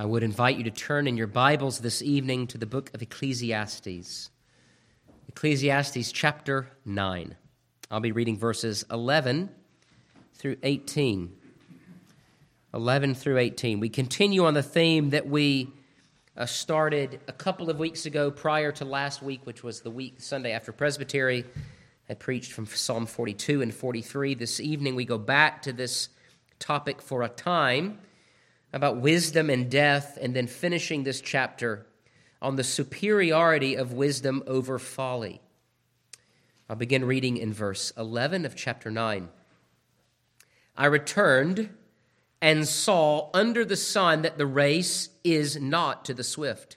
I would invite you to turn in your Bibles this evening to the book of Ecclesiastes. Ecclesiastes chapter 9. I'll be reading verses 11 through 18. 11 through 18. We continue on the theme that we uh, started a couple of weeks ago prior to last week, which was the week Sunday after Presbytery. I preached from Psalm 42 and 43. This evening we go back to this topic for a time about wisdom and death, and then finishing this chapter on the superiority of wisdom over folly. I'll begin reading in verse 11 of chapter 9. I returned and saw under the sun that the race is not to the swift,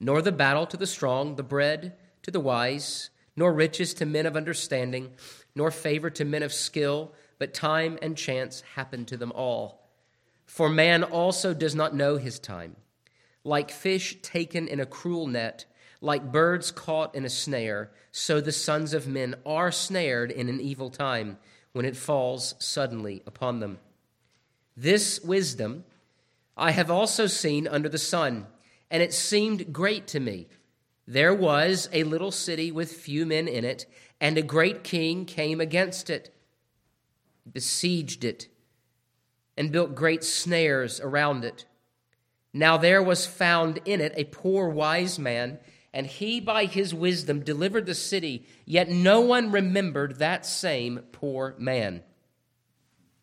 nor the battle to the strong, the bread to the wise, nor riches to men of understanding, nor favor to men of skill, but time and chance happen to them all. For man also does not know his time. Like fish taken in a cruel net, like birds caught in a snare, so the sons of men are snared in an evil time when it falls suddenly upon them. This wisdom I have also seen under the sun, and it seemed great to me. There was a little city with few men in it, and a great king came against it, besieged it and built great snares around it. Now there was found in it a poor wise man, and he by his wisdom delivered the city, yet no one remembered that same poor man.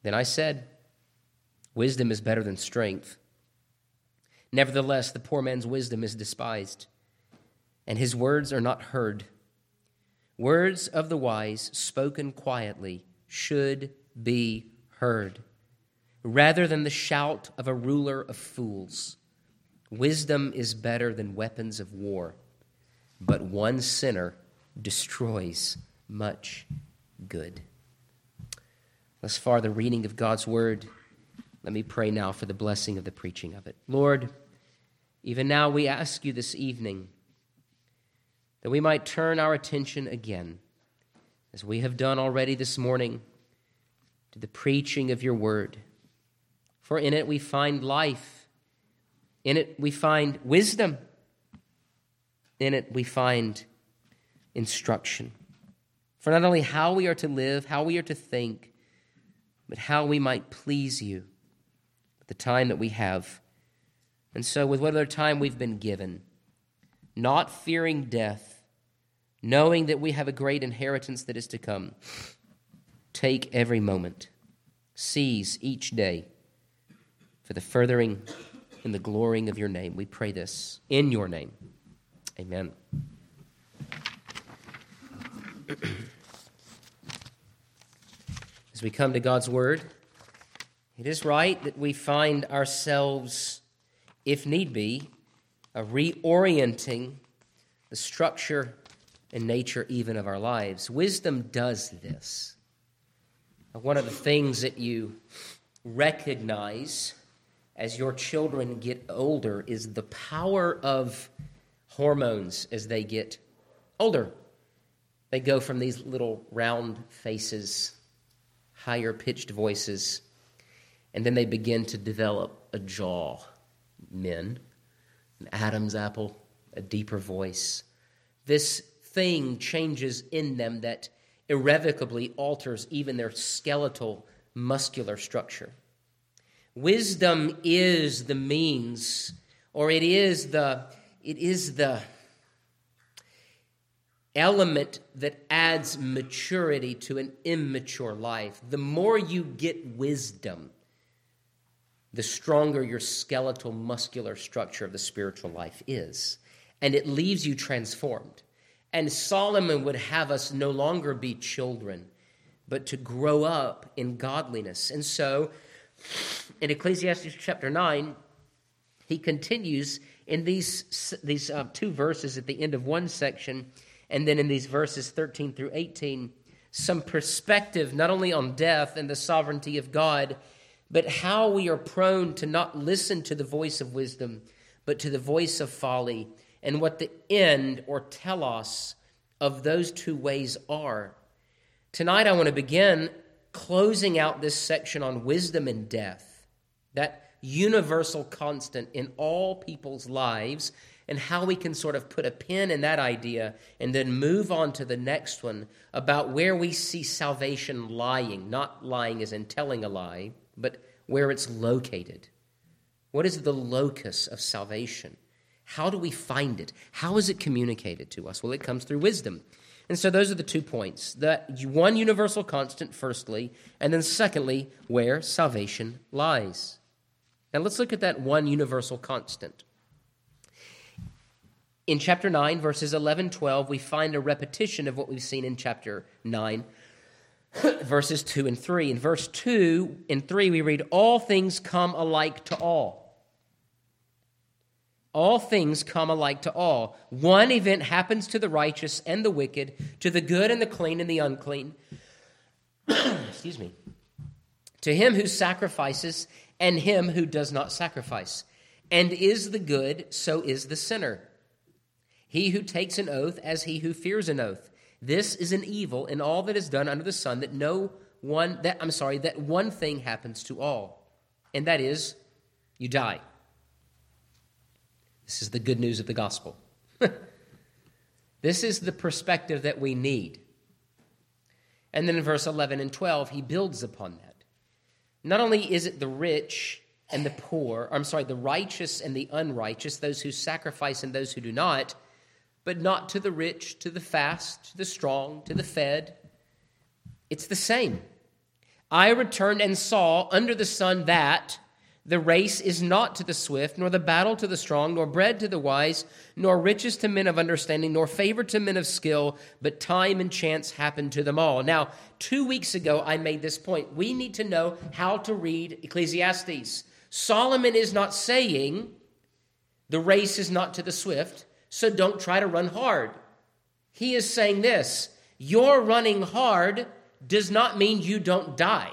Then I said, Wisdom is better than strength. Nevertheless, the poor man's wisdom is despised, and his words are not heard. Words of the wise, spoken quietly, should be heard rather than the shout of a ruler of fools. Wisdom is better than weapons of war, but one sinner destroys much good. Thus far, the reading of God's word. Let me pray now for the blessing of the preaching of it. Lord, even now we ask you this evening that we might turn our attention again, as we have done already this morning, to the preaching of your word for in it we find life. In it we find wisdom. In it we find instruction. For not only how we are to live, how we are to think, but how we might please you with the time that we have. And so, with whatever time we've been given, not fearing death, knowing that we have a great inheritance that is to come, take every moment, seize each day for the furthering and the glorying of your name. We pray this in your name. Amen. As we come to God's word, it is right that we find ourselves, if need be, a reorienting the structure and nature even of our lives. Wisdom does this. One of the things that you recognize as your children get older is the power of hormones as they get older. They go from these little round faces, higher pitched voices, and then they begin to develop a jaw, men, an Adam's apple, a deeper voice. This thing changes in them that irrevocably alters even their skeletal muscular structure. Wisdom is the means, or it is the, it is the element that adds maturity to an immature life. The more you get wisdom, the stronger your skeletal muscular structure of the spiritual life is. And it leaves you transformed. And Solomon would have us no longer be children, but to grow up in godliness. And so, in Ecclesiastes chapter 9, he continues in these, these uh, two verses at the end of one section, and then in these verses 13 through 18, some perspective not only on death and the sovereignty of God, but how we are prone to not listen to the voice of wisdom, but to the voice of folly, and what the end or telos of those two ways are. Tonight, I want to begin closing out this section on wisdom and death. That universal constant in all people's lives and how we can sort of put a pin in that idea and then move on to the next one about where we see salvation lying, not lying as in telling a lie, but where it's located. What is the locus of salvation? How do we find it? How is it communicated to us? Well, it comes through wisdom. And so those are the two points. The one universal constant, firstly, and then secondly, where salvation lies. Now let's look at that one universal constant. In chapter 9, verses 11 12, we find a repetition of what we've seen in chapter 9, verses 2 and 3. In verse 2 and 3, we read, All things come alike to all. All things come alike to all. One event happens to the righteous and the wicked, to the good and the clean and the unclean. Excuse me. To him who sacrifices and him who does not sacrifice. And is the good, so is the sinner. He who takes an oath as he who fears an oath. This is an evil in all that is done under the sun that no one that I'm sorry, that one thing happens to all. And that is you die. This is the good news of the gospel. this is the perspective that we need. And then in verse 11 and 12, he builds upon that. Not only is it the rich and the poor, I'm sorry, the righteous and the unrighteous, those who sacrifice and those who do not, but not to the rich, to the fast, to the strong, to the fed. It's the same. I returned and saw under the sun that the race is not to the swift, nor the battle to the strong, nor bread to the wise, nor riches to men of understanding, nor favor to men of skill, but time and chance happen to them all. Now, two weeks ago, I made this point. We need to know how to read Ecclesiastes. Solomon is not saying the race is not to the swift so don't try to run hard. He is saying this your running hard does not mean you don't die,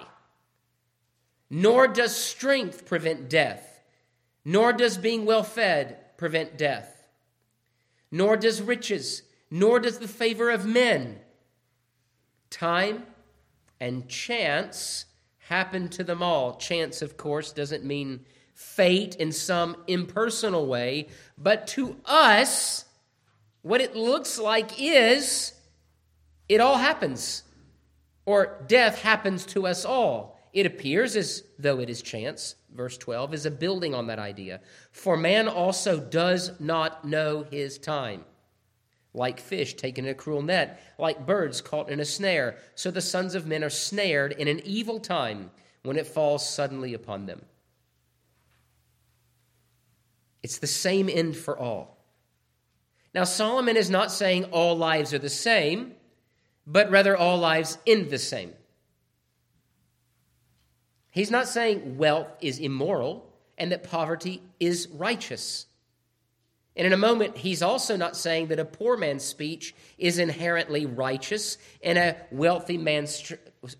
nor does strength prevent death, nor does being well fed prevent death, nor does riches, nor does the favor of men. Time and chance happen to them all. Chance, of course, doesn't mean fate in some impersonal way, but to us, what it looks like is it all happens, or death happens to us all. It appears as though it is chance. Verse 12 is a building on that idea. For man also does not know his time. Like fish taken in a cruel net, like birds caught in a snare, so the sons of men are snared in an evil time when it falls suddenly upon them. It's the same end for all. Now, Solomon is not saying all lives are the same, but rather all lives end the same. He's not saying wealth is immoral and that poverty is righteous. And in a moment, he's also not saying that a poor man's speech is inherently righteous and a wealthy man's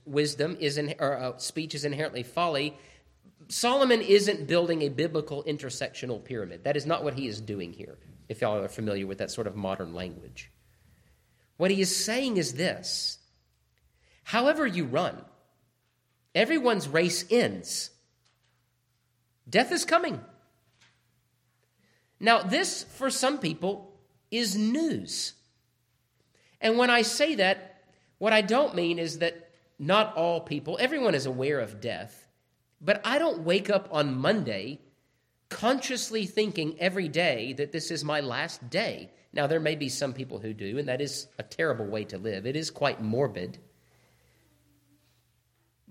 wisdom is in, or uh, speech is inherently folly. Solomon isn't building a biblical intersectional pyramid. That is not what he is doing here, if y'all are familiar with that sort of modern language. What he is saying is this however you run, everyone's race ends. Death is coming. Now, this, for some people, is news. And when I say that, what I don't mean is that not all people, everyone is aware of death. But I don't wake up on Monday consciously thinking every day that this is my last day. Now, there may be some people who do, and that is a terrible way to live. It is quite morbid.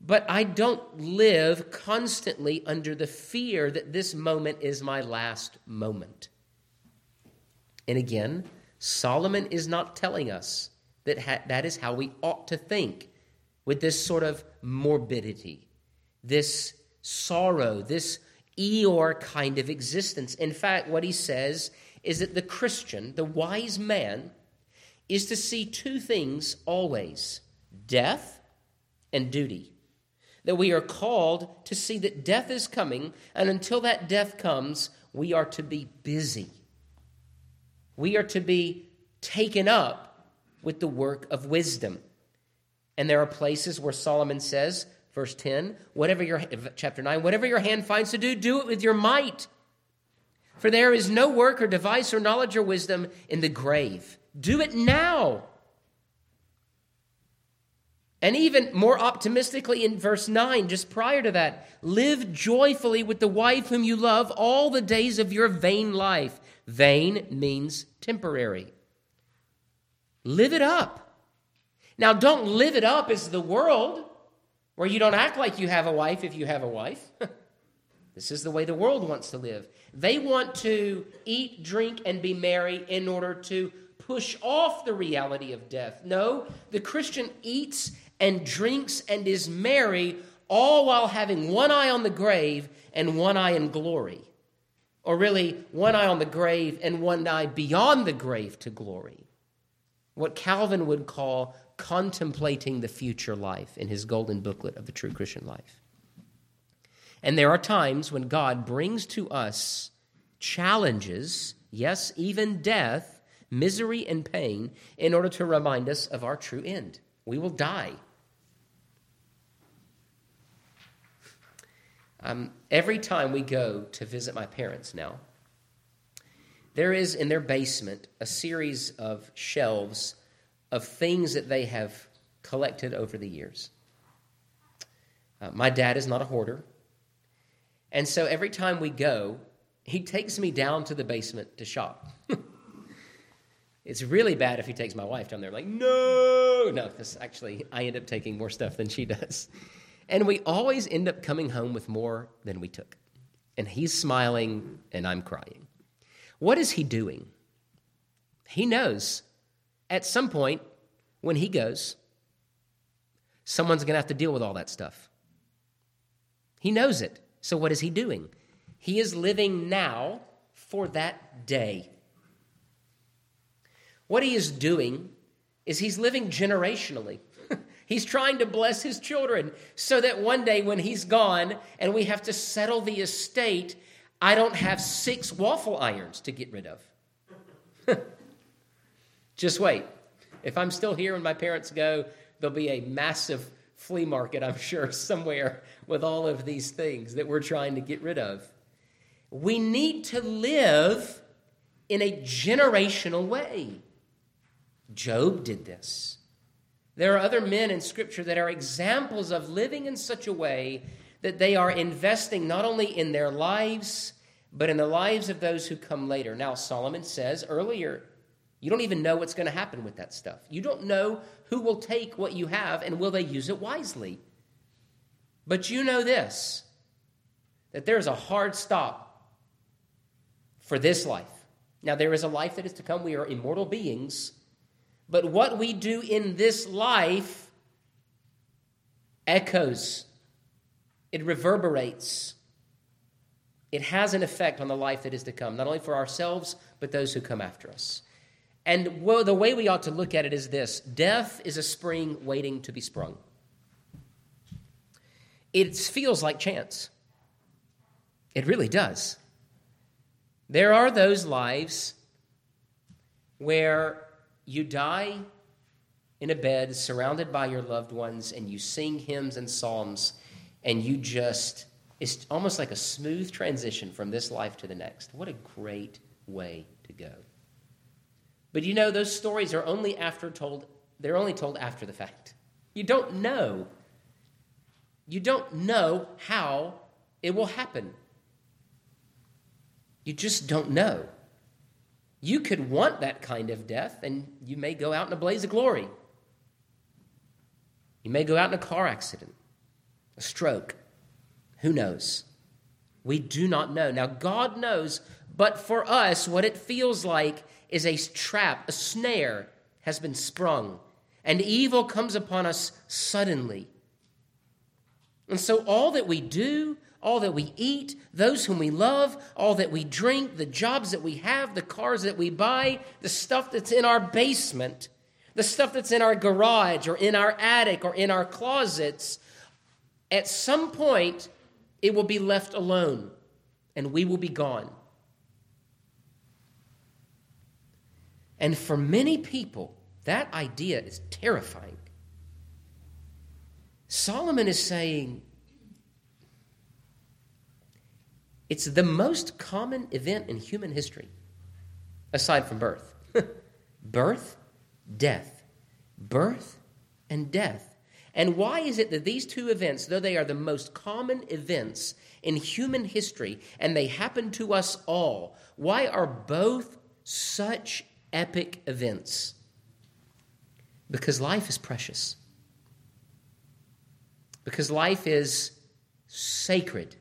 But I don't live constantly under the fear that this moment is my last moment. And again, Solomon is not telling us that ha- that is how we ought to think with this sort of morbidity, this sorrow, this Eeyore kind of existence. In fact, what he says is that the Christian, the wise man, is to see two things always death and duty. That we are called to see that death is coming, and until that death comes, we are to be busy. We are to be taken up with the work of wisdom. And there are places where Solomon says, Verse 10, whatever your chapter 9, whatever your hand finds to do, do it with your might. For there is no work or device or knowledge or wisdom in the grave. Do it now. And even more optimistically in verse 9, just prior to that, live joyfully with the wife whom you love all the days of your vain life. Vain means temporary. Live it up. Now, don't live it up as the world, where you don't act like you have a wife if you have a wife. this is the way the world wants to live. They want to eat, drink, and be merry in order to push off the reality of death. No, the Christian eats and drinks and is merry, all while having one eye on the grave and one eye in glory. Or really, one eye on the grave and one eye beyond the grave to glory. What Calvin would call contemplating the future life in his golden booklet of the true Christian life. And there are times when God brings to us challenges, yes, even death, misery, and pain, in order to remind us of our true end. We will die. Um, every time we go to visit my parents now, there is in their basement a series of shelves of things that they have collected over the years. Uh, my dad is not a hoarder. And so every time we go, he takes me down to the basement to shop. it's really bad if he takes my wife down there. I'm like, no, no, because actually I end up taking more stuff than she does. And we always end up coming home with more than we took. And he's smiling and I'm crying. What is he doing? He knows at some point when he goes, someone's going to have to deal with all that stuff. He knows it. So what is he doing? He is living now for that day. What he is doing is he's living generationally. He's trying to bless his children so that one day when he's gone and we have to settle the estate, I don't have six waffle irons to get rid of. Just wait. If I'm still here when my parents go, there'll be a massive flea market, I'm sure, somewhere with all of these things that we're trying to get rid of. We need to live in a generational way. Job did this. There are other men in Scripture that are examples of living in such a way that they are investing not only in their lives, but in the lives of those who come later. Now, Solomon says earlier, you don't even know what's going to happen with that stuff. You don't know who will take what you have and will they use it wisely. But you know this that there is a hard stop for this life. Now, there is a life that is to come. We are immortal beings. But what we do in this life echoes, it reverberates, it has an effect on the life that is to come, not only for ourselves, but those who come after us. And the way we ought to look at it is this death is a spring waiting to be sprung. It feels like chance. It really does. There are those lives where you die in a bed surrounded by your loved ones and you sing hymns and psalms and you just it's almost like a smooth transition from this life to the next. What a great way to go. But you know those stories are only after told they're only told after the fact. You don't know. You don't know how it will happen. You just don't know you could want that kind of death, and you may go out in a blaze of glory. You may go out in a car accident, a stroke. Who knows? We do not know. Now, God knows, but for us, what it feels like is a trap, a snare has been sprung, and evil comes upon us suddenly. And so, all that we do, all that we eat, those whom we love, all that we drink, the jobs that we have, the cars that we buy, the stuff that's in our basement, the stuff that's in our garage or in our attic or in our closets, at some point it will be left alone and we will be gone. And for many people, that idea is terrifying. Solomon is saying it's the most common event in human history, aside from birth. birth, death. Birth and death. And why is it that these two events, though they are the most common events in human history and they happen to us all, why are both such epic events? Because life is precious because life is sacred.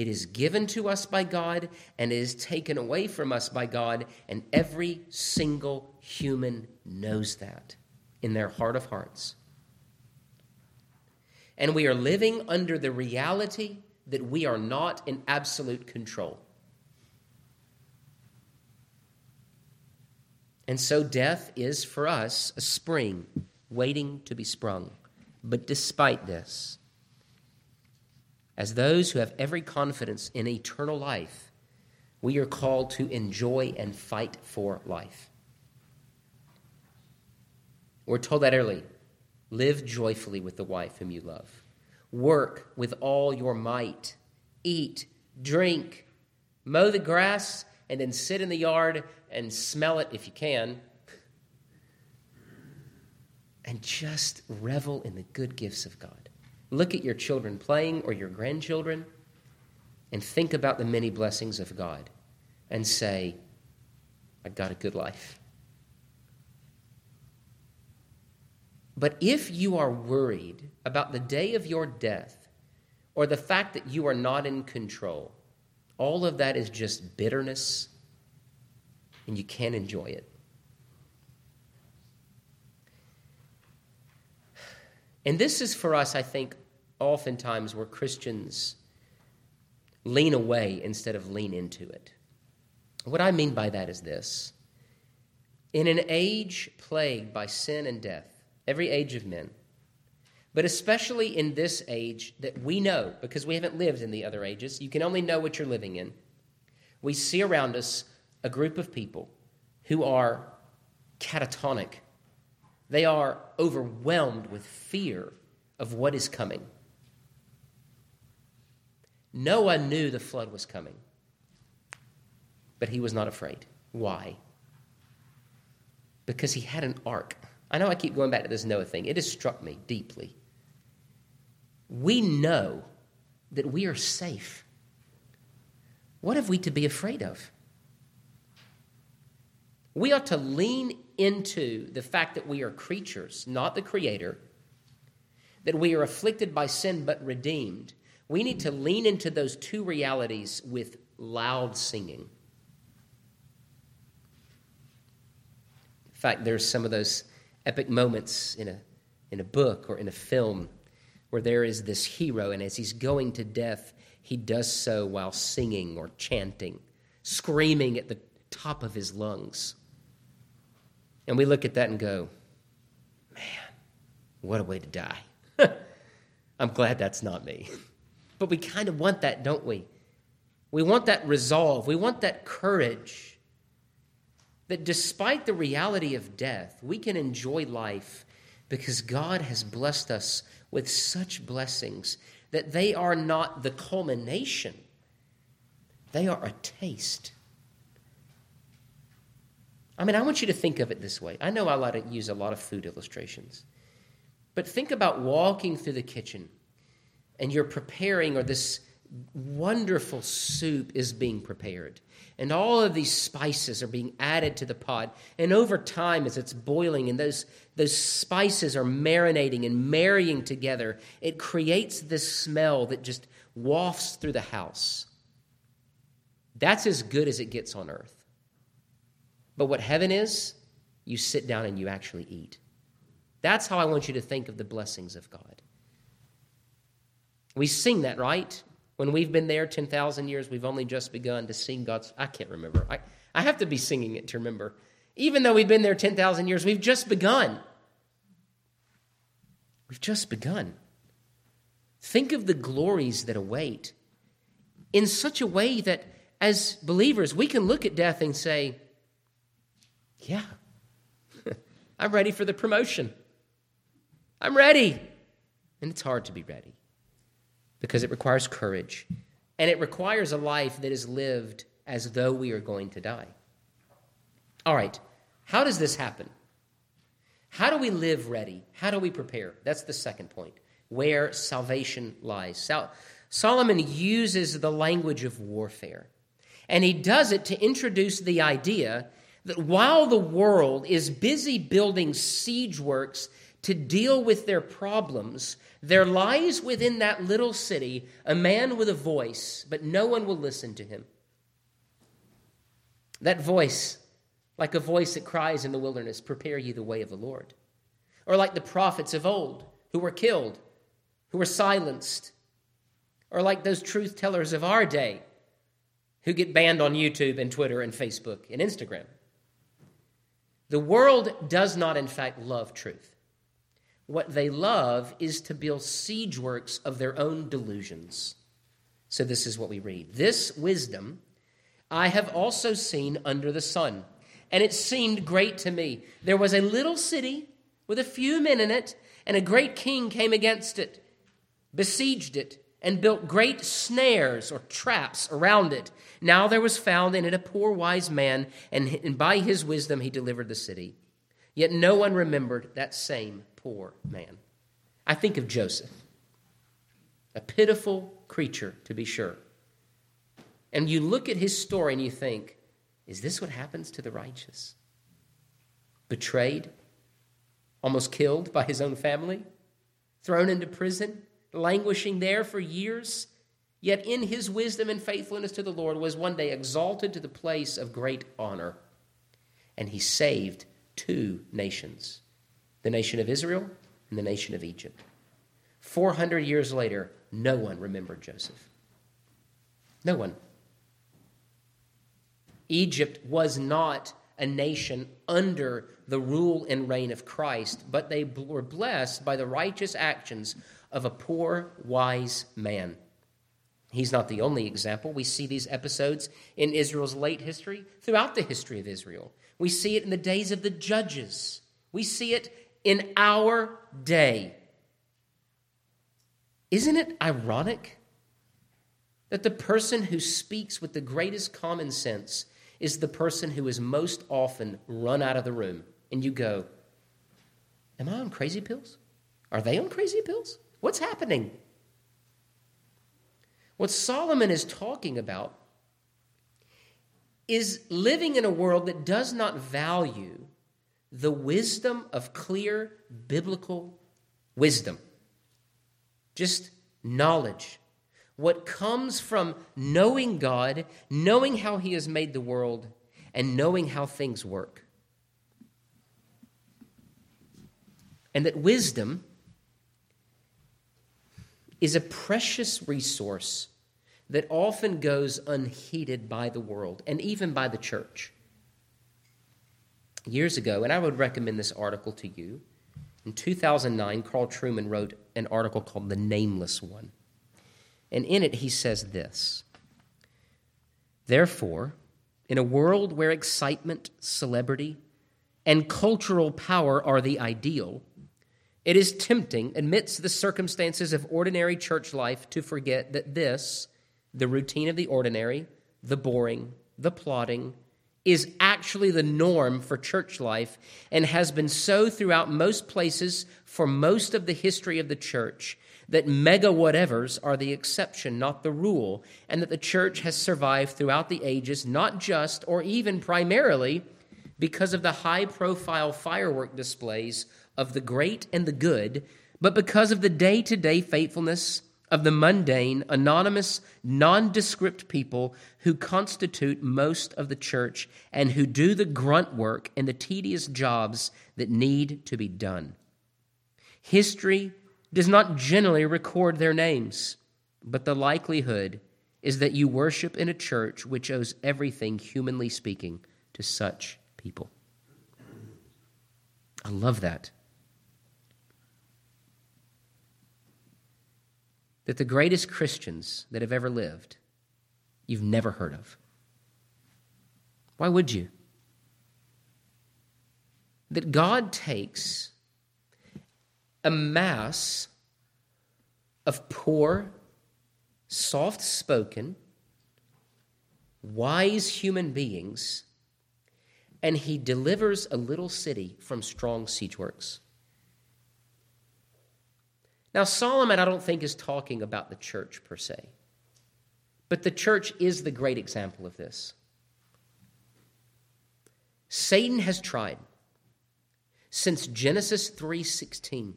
It is given to us by God and it is taken away from us by God, and every single human knows that in their heart of hearts. And we are living under the reality that we are not in absolute control. And so death is for us a spring waiting to be sprung. But despite this, as those who have every confidence in eternal life, we are called to enjoy and fight for life. We're told that early live joyfully with the wife whom you love, work with all your might, eat, drink, mow the grass, and then sit in the yard and smell it if you can and just revel in the good gifts of God. Look at your children playing or your grandchildren and think about the many blessings of God and say, I got a good life. But if you are worried about the day of your death or the fact that you are not in control, all of that is just bitterness and you can't enjoy it. And this is for us, I think, oftentimes where Christians lean away instead of lean into it. What I mean by that is this in an age plagued by sin and death, every age of men, but especially in this age that we know, because we haven't lived in the other ages, you can only know what you're living in. We see around us a group of people who are catatonic they are overwhelmed with fear of what is coming. Noah knew the flood was coming, but he was not afraid. Why? Because he had an ark. I know I keep going back to this Noah thing, it has struck me deeply. We know that we are safe. What have we to be afraid of? We ought to lean into the fact that we are creatures, not the Creator, that we are afflicted by sin but redeemed. We need to lean into those two realities with loud singing. In fact, there's some of those epic moments in a, in a book or in a film where there is this hero, and as he's going to death, he does so while singing or chanting, screaming at the top of his lungs. And we look at that and go, man, what a way to die. I'm glad that's not me. But we kind of want that, don't we? We want that resolve. We want that courage that despite the reality of death, we can enjoy life because God has blessed us with such blessings that they are not the culmination, they are a taste. I mean, I want you to think of it this way. I know I like to use a lot of food illustrations, but think about walking through the kitchen and you're preparing, or this wonderful soup is being prepared. And all of these spices are being added to the pot. And over time, as it's boiling and those, those spices are marinating and marrying together, it creates this smell that just wafts through the house. That's as good as it gets on earth. But what heaven is, you sit down and you actually eat. That's how I want you to think of the blessings of God. We sing that, right? When we've been there 10,000 years, we've only just begun to sing God's. I can't remember. I, I have to be singing it to remember. Even though we've been there 10,000 years, we've just begun. We've just begun. Think of the glories that await in such a way that as believers, we can look at death and say, yeah, I'm ready for the promotion. I'm ready. And it's hard to be ready because it requires courage and it requires a life that is lived as though we are going to die. All right, how does this happen? How do we live ready? How do we prepare? That's the second point, where salvation lies. Sal- Solomon uses the language of warfare, and he does it to introduce the idea that while the world is busy building siege works to deal with their problems, there lies within that little city a man with a voice, but no one will listen to him. That voice, like a voice that cries in the wilderness, Prepare ye the way of the Lord. Or like the prophets of old who were killed, who were silenced. Or like those truth tellers of our day who get banned on YouTube and Twitter and Facebook and Instagram. The world does not, in fact, love truth. What they love is to build siege works of their own delusions. So, this is what we read This wisdom I have also seen under the sun, and it seemed great to me. There was a little city with a few men in it, and a great king came against it, besieged it, and built great snares or traps around it. Now there was found in it a poor wise man, and, by his wisdom he delivered the city. Yet no one remembered that same poor man. I think of Joseph, a pitiful creature, to be sure. And you look at his story and you think, is this what happens to the righteous? Betrayed, almost killed by his own family, thrown into prison, languishing there for years, yet in his wisdom and faithfulness to the Lord was one day exalted to the place of great honor. And he saved two nations the nation of Israel and the nation of Egypt. 400 years later, no one remembered Joseph. No one. Egypt was not a nation under the rule and reign of Christ, but they were blessed by the righteous actions of a poor, wise man. He's not the only example. We see these episodes in Israel's late history, throughout the history of Israel. We see it in the days of the judges. We see it in our day. Isn't it ironic that the person who speaks with the greatest common sense is the person who is most often run out of the room? And you go, Am I on crazy pills? Are they on crazy pills? What's happening? What Solomon is talking about is living in a world that does not value the wisdom of clear biblical wisdom. Just knowledge. What comes from knowing God, knowing how He has made the world, and knowing how things work. And that wisdom is a precious resource that often goes unheeded by the world and even by the church. Years ago, and I would recommend this article to you, in 2009, Carl Trueman wrote an article called The Nameless One. And in it, he says this Therefore, in a world where excitement, celebrity, and cultural power are the ideal, it is tempting, amidst the circumstances of ordinary church life, to forget that this, the routine of the ordinary, the boring, the plodding, is actually the norm for church life and has been so throughout most places for most of the history of the church that mega whatevers are the exception, not the rule, and that the church has survived throughout the ages, not just or even primarily because of the high profile firework displays of the great and the good, but because of the day to day faithfulness of the mundane, anonymous, nondescript people who constitute most of the church and who do the grunt work and the tedious jobs that need to be done. History does not generally record their names, but the likelihood is that you worship in a church which owes everything, humanly speaking, to such people. I love that. That the greatest Christians that have ever lived, you've never heard of. Why would you? That God takes a mass of poor, soft spoken, wise human beings, and he delivers a little city from strong siege works. Now, Solomon, I don't think, is talking about the church per se, but the church is the great example of this. Satan has tried since Genesis 3:16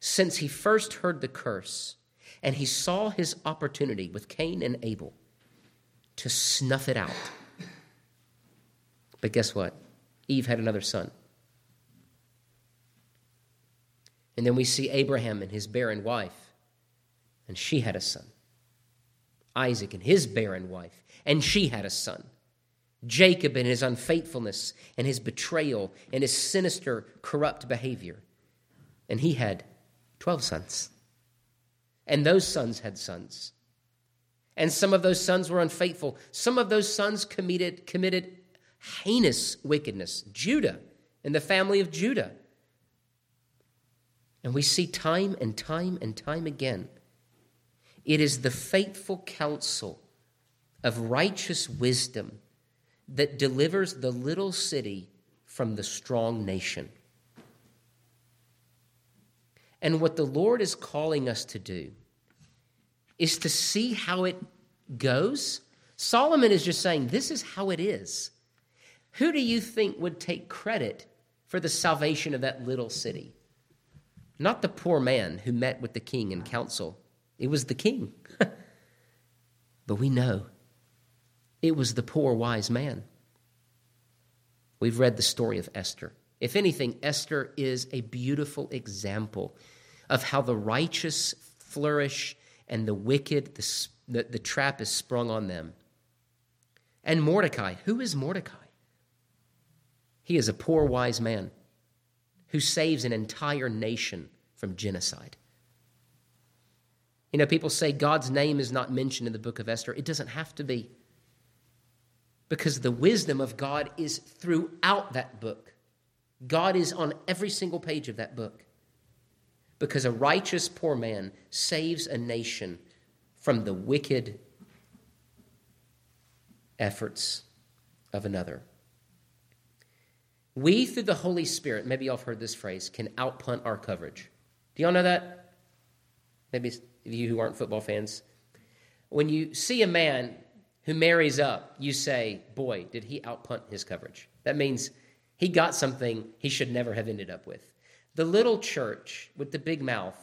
since he first heard the curse and he saw his opportunity with Cain and Abel to snuff it out. But guess what? Eve had another son. And then we see Abraham and his barren wife, and she had a son. Isaac and his barren wife, and she had a son. Jacob and his unfaithfulness and his betrayal and his sinister, corrupt behavior. And he had 12 sons. And those sons had sons. And some of those sons were unfaithful. Some of those sons committed, committed heinous wickedness. Judah and the family of Judah. And we see time and time and time again it is the faithful counsel of righteous wisdom that delivers the little city from the strong nation. And what the Lord is calling us to do is to see how it goes. Solomon is just saying, This is how it is. Who do you think would take credit for the salvation of that little city? Not the poor man who met with the king in council, it was the king. but we know it was the poor wise man. We've read the story of Esther. If anything, Esther is a beautiful example of how the righteous flourish and the wicked, the, the, the trap is sprung on them. And Mordecai, who is Mordecai? He is a poor, wise man who saves an entire nation from genocide. You know, people say God's name is not mentioned in the book of Esther. It doesn't have to be because the wisdom of God is throughout that book. God is on every single page of that book. Because a righteous poor man saves a nation from the wicked efforts of another. We, through the Holy Spirit, maybe y'all have heard this phrase, can outpunt our coverage. Do y'all know that? Maybe you who aren't football fans. When you see a man who marries up, you say, Boy, did he outpunt his coverage. That means he got something he should never have ended up with. The little church with the big mouth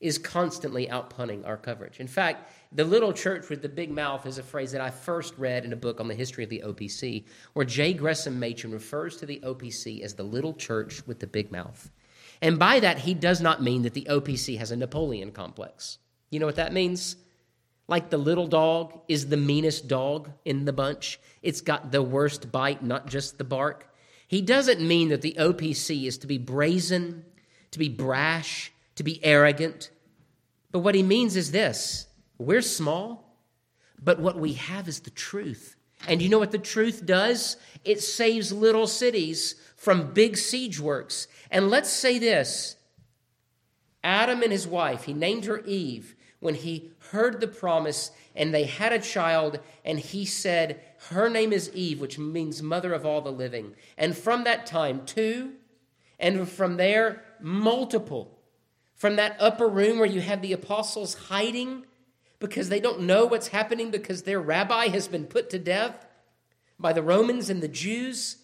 is constantly outpunning our coverage. In fact, the little church with the big mouth is a phrase that I first read in a book on the history of the OPC, where J. Gresham Machen refers to the OPC as the little church with the big mouth. And by that, he does not mean that the OPC has a Napoleon complex. You know what that means? Like the little dog is the meanest dog in the bunch. It's got the worst bite, not just the bark. He doesn't mean that the OPC is to be brazen, to be brash, to be arrogant. But what he means is this we're small, but what we have is the truth. And you know what the truth does? It saves little cities from big siege works. And let's say this Adam and his wife, he named her Eve when he heard the promise and they had a child, and he said, Her name is Eve, which means mother of all the living. And from that time, two, and from there, multiple. From that upper room where you have the apostles hiding because they don't know what's happening because their rabbi has been put to death by the Romans and the Jews.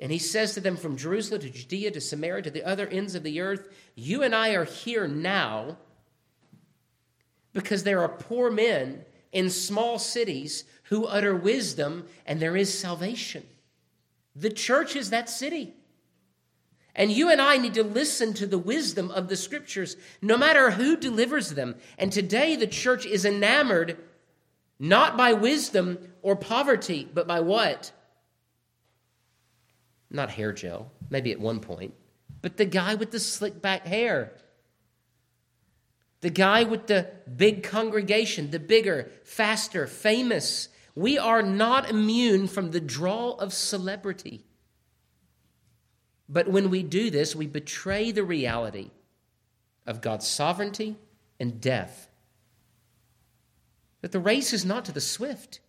And he says to them, From Jerusalem to Judea to Samaria to the other ends of the earth, you and I are here now because there are poor men in small cities who utter wisdom and there is salvation. The church is that city. And you and I need to listen to the wisdom of the scriptures, no matter who delivers them. And today the church is enamored not by wisdom or poverty, but by what? Not hair gel, maybe at one point, but the guy with the slick back hair the guy with the big congregation, the bigger, faster, famous. We are not immune from the draw of celebrity. But when we do this, we betray the reality of God's sovereignty and death. That the race is not to the swift,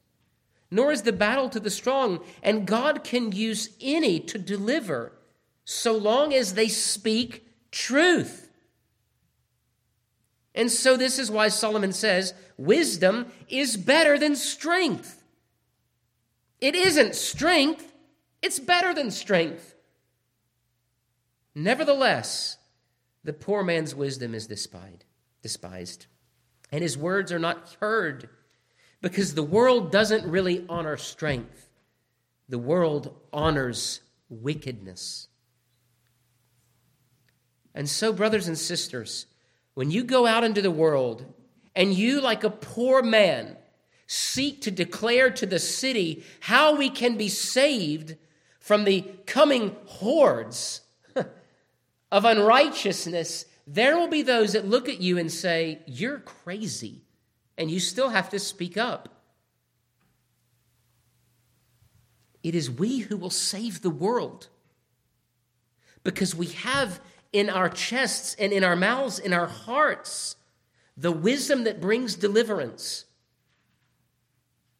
nor is the battle to the strong, and God can use any to deliver so long as they speak truth. And so, this is why Solomon says wisdom is better than strength. It isn't strength, it's better than strength. Nevertheless, the poor man's wisdom is despised, despised, and his words are not heard because the world doesn't really honor strength. The world honors wickedness. And so, brothers and sisters, when you go out into the world and you, like a poor man, seek to declare to the city how we can be saved from the coming hordes of unrighteousness, there will be those that look at you and say, You're crazy, and you still have to speak up. It is we who will save the world because we have in our chests and in our mouths, in our hearts, the wisdom that brings deliverance.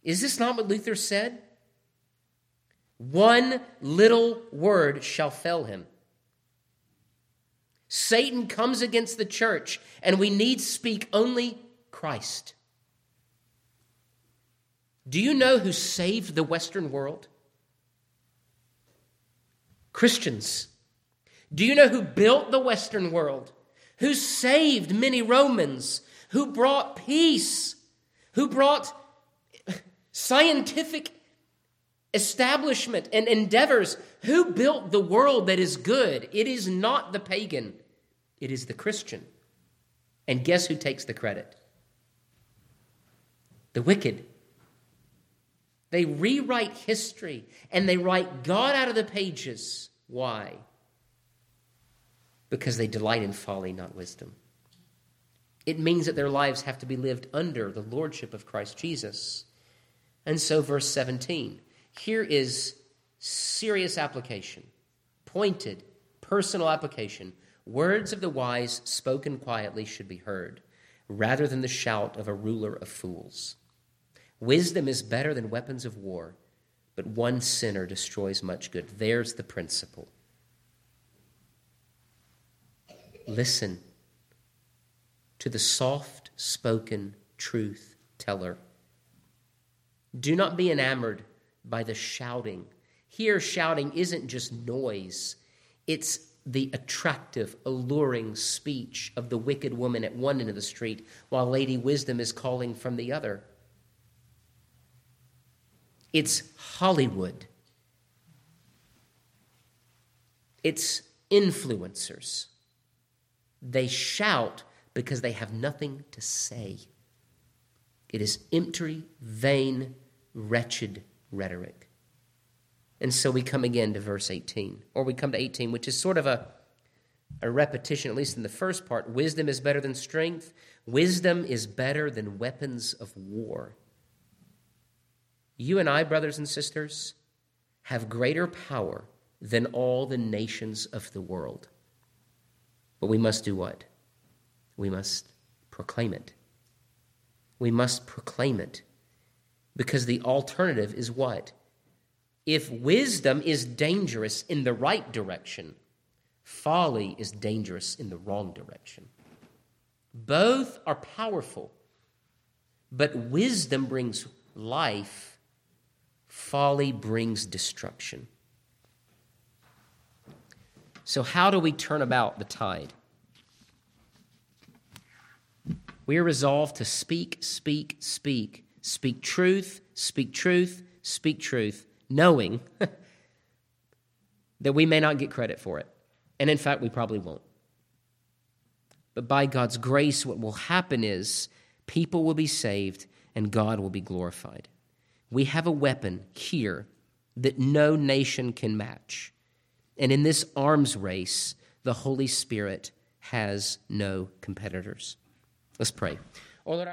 Is this not what Luther said? One little word shall fell him. Satan comes against the church, and we need speak only Christ. Do you know who saved the Western world? Christians. Do you know who built the Western world? Who saved many Romans? Who brought peace? Who brought scientific establishment and endeavors? Who built the world that is good? It is not the pagan, it is the Christian. And guess who takes the credit? The wicked. They rewrite history and they write God out of the pages. Why? because they delight in folly, not wisdom. It means that their lives have to be lived under the lordship of Christ Jesus. And so, verse 17 here is serious application, pointed, personal application. Words of the wise spoken quietly should be heard, rather than the shout of a ruler of fools. Wisdom is better than weapons of war, but one sinner destroys much good. There's the principle. listen to the soft spoken truth teller. Do not be enamored by the shouting. Here, shouting isn't just noise, it's the attractive, alluring speech of the wicked woman at one end of the street, while Lady Wisdom is calling from the other. It's Hollywood. It's influencers. They shout because they have nothing to say. It is empty, vain, wretched rhetoric. And so we come again to verse 18, or we come to 18, which is sort of a, a repetition, at least in the first part. Wisdom is better than strength, wisdom is better than weapons of war. You and I, brothers and sisters, have greater power than all the nations of the world. But we must do what? We must proclaim it. We must proclaim it. Because the alternative is what? If wisdom is dangerous in the right direction, folly is dangerous in the wrong direction. Both are powerful, but wisdom brings life, folly brings destruction. So, how do we turn about the tide? We are resolved to speak, speak, speak, speak truth, speak truth, speak truth, knowing that we may not get credit for it. And in fact, we probably won't. But by God's grace, what will happen is people will be saved and God will be glorified. We have a weapon here that no nation can match. And in this arms race, the Holy Spirit has no competitors. Let's pray. Oh,